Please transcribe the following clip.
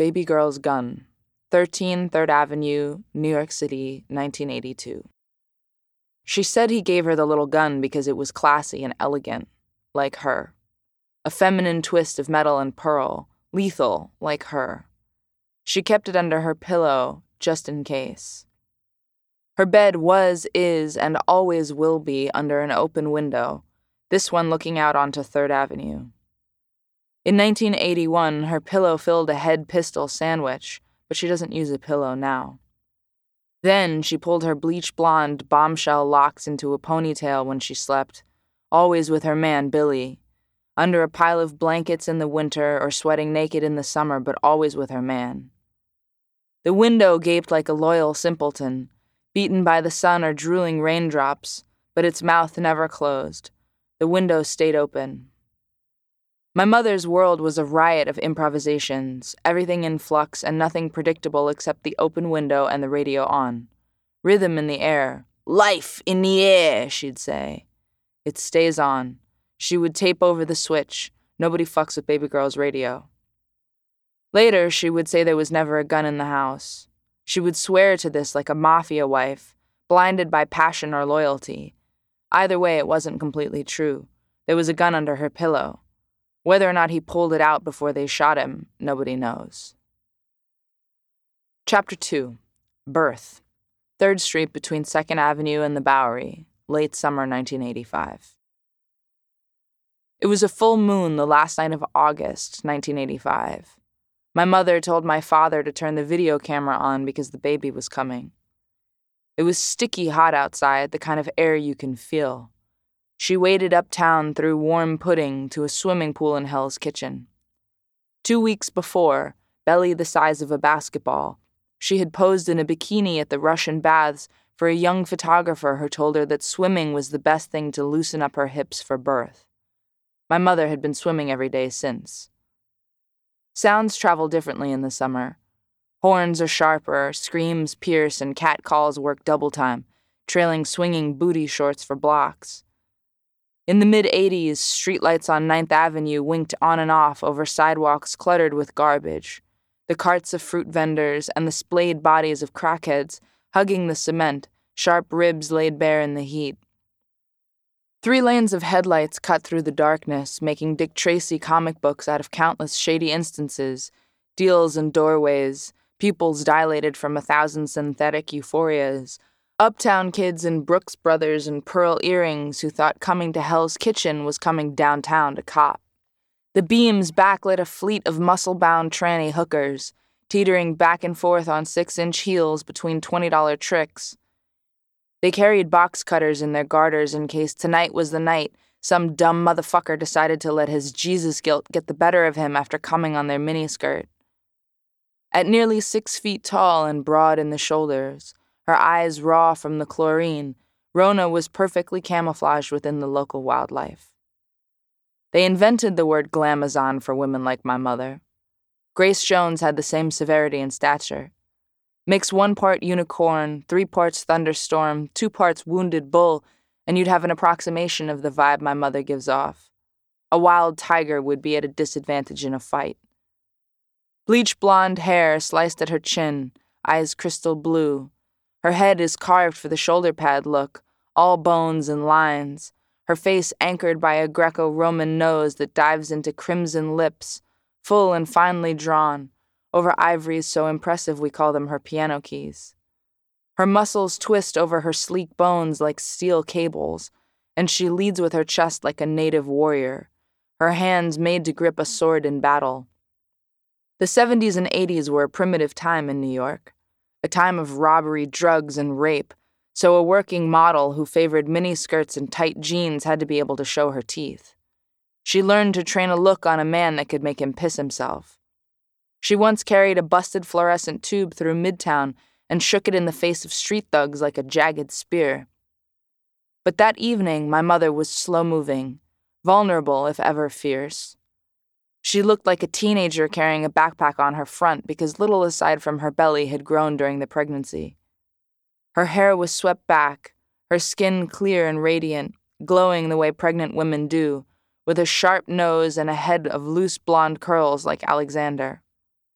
Baby Girl's Gun, 13 3rd Avenue, New York City, 1982. She said he gave her the little gun because it was classy and elegant, like her. A feminine twist of metal and pearl, lethal, like her. She kept it under her pillow, just in case. Her bed was, is, and always will be under an open window, this one looking out onto 3rd Avenue. In 1981, her pillow filled a head pistol sandwich, but she doesn't use a pillow now. Then she pulled her bleach blonde bombshell locks into a ponytail when she slept, always with her man Billy, under a pile of blankets in the winter or sweating naked in the summer, but always with her man. The window gaped like a loyal simpleton, beaten by the sun or drooling raindrops, but its mouth never closed. The window stayed open. My mother's world was a riot of improvisations, everything in flux and nothing predictable except the open window and the radio on. Rhythm in the air. Life in the air, she'd say. It stays on. She would tape over the switch. Nobody fucks with baby girl's radio. Later, she would say there was never a gun in the house. She would swear to this like a mafia wife, blinded by passion or loyalty. Either way, it wasn't completely true. There was a gun under her pillow. Whether or not he pulled it out before they shot him, nobody knows. Chapter 2 Birth 3rd Street between 2nd Avenue and the Bowery, late summer 1985. It was a full moon the last night of August 1985. My mother told my father to turn the video camera on because the baby was coming. It was sticky hot outside, the kind of air you can feel. She waded uptown through warm pudding to a swimming pool in Hell's Kitchen. Two weeks before, belly the size of a basketball, she had posed in a bikini at the Russian baths for a young photographer who told her that swimming was the best thing to loosen up her hips for birth. My mother had been swimming every day since. Sounds travel differently in the summer. Horns are sharper, screams pierce, and cat calls work double time, trailing swinging booty shorts for blocks. In the mid 80s, streetlights on 9th Avenue winked on and off over sidewalks cluttered with garbage. The carts of fruit vendors and the splayed bodies of crackheads hugging the cement, sharp ribs laid bare in the heat. Three lanes of headlights cut through the darkness, making Dick Tracy comic books out of countless shady instances, deals in doorways, pupils dilated from a thousand synthetic euphorias, Uptown kids in Brooks Brothers and pearl earrings who thought coming to Hell's Kitchen was coming downtown to cop. The beams backlit a fleet of muscle bound tranny hookers, teetering back and forth on six inch heels between $20 tricks. They carried box cutters in their garters in case tonight was the night some dumb motherfucker decided to let his Jesus guilt get the better of him after coming on their miniskirt. At nearly six feet tall and broad in the shoulders, her eyes raw from the chlorine, Rhonna was perfectly camouflaged within the local wildlife. They invented the word glamazon for women like my mother. Grace Jones had the same severity and stature. Mix one part unicorn, three parts thunderstorm, two parts wounded bull, and you'd have an approximation of the vibe my mother gives off. A wild tiger would be at a disadvantage in a fight. Bleach blonde hair sliced at her chin, eyes crystal blue, her head is carved for the shoulder pad look, all bones and lines, her face anchored by a Greco Roman nose that dives into crimson lips, full and finely drawn, over ivories so impressive we call them her piano keys. Her muscles twist over her sleek bones like steel cables, and she leads with her chest like a native warrior, her hands made to grip a sword in battle. The 70s and 80s were a primitive time in New York a time of robbery, drugs, and rape, so a working model who favored miniskirts and tight jeans had to be able to show her teeth. She learned to train a look on a man that could make him piss himself. She once carried a busted fluorescent tube through Midtown and shook it in the face of street thugs like a jagged spear. But that evening, my mother was slow moving, vulnerable if ever fierce. She looked like a teenager carrying a backpack on her front because little aside from her belly had grown during the pregnancy. Her hair was swept back, her skin clear and radiant, glowing the way pregnant women do, with a sharp nose and a head of loose blonde curls like Alexander.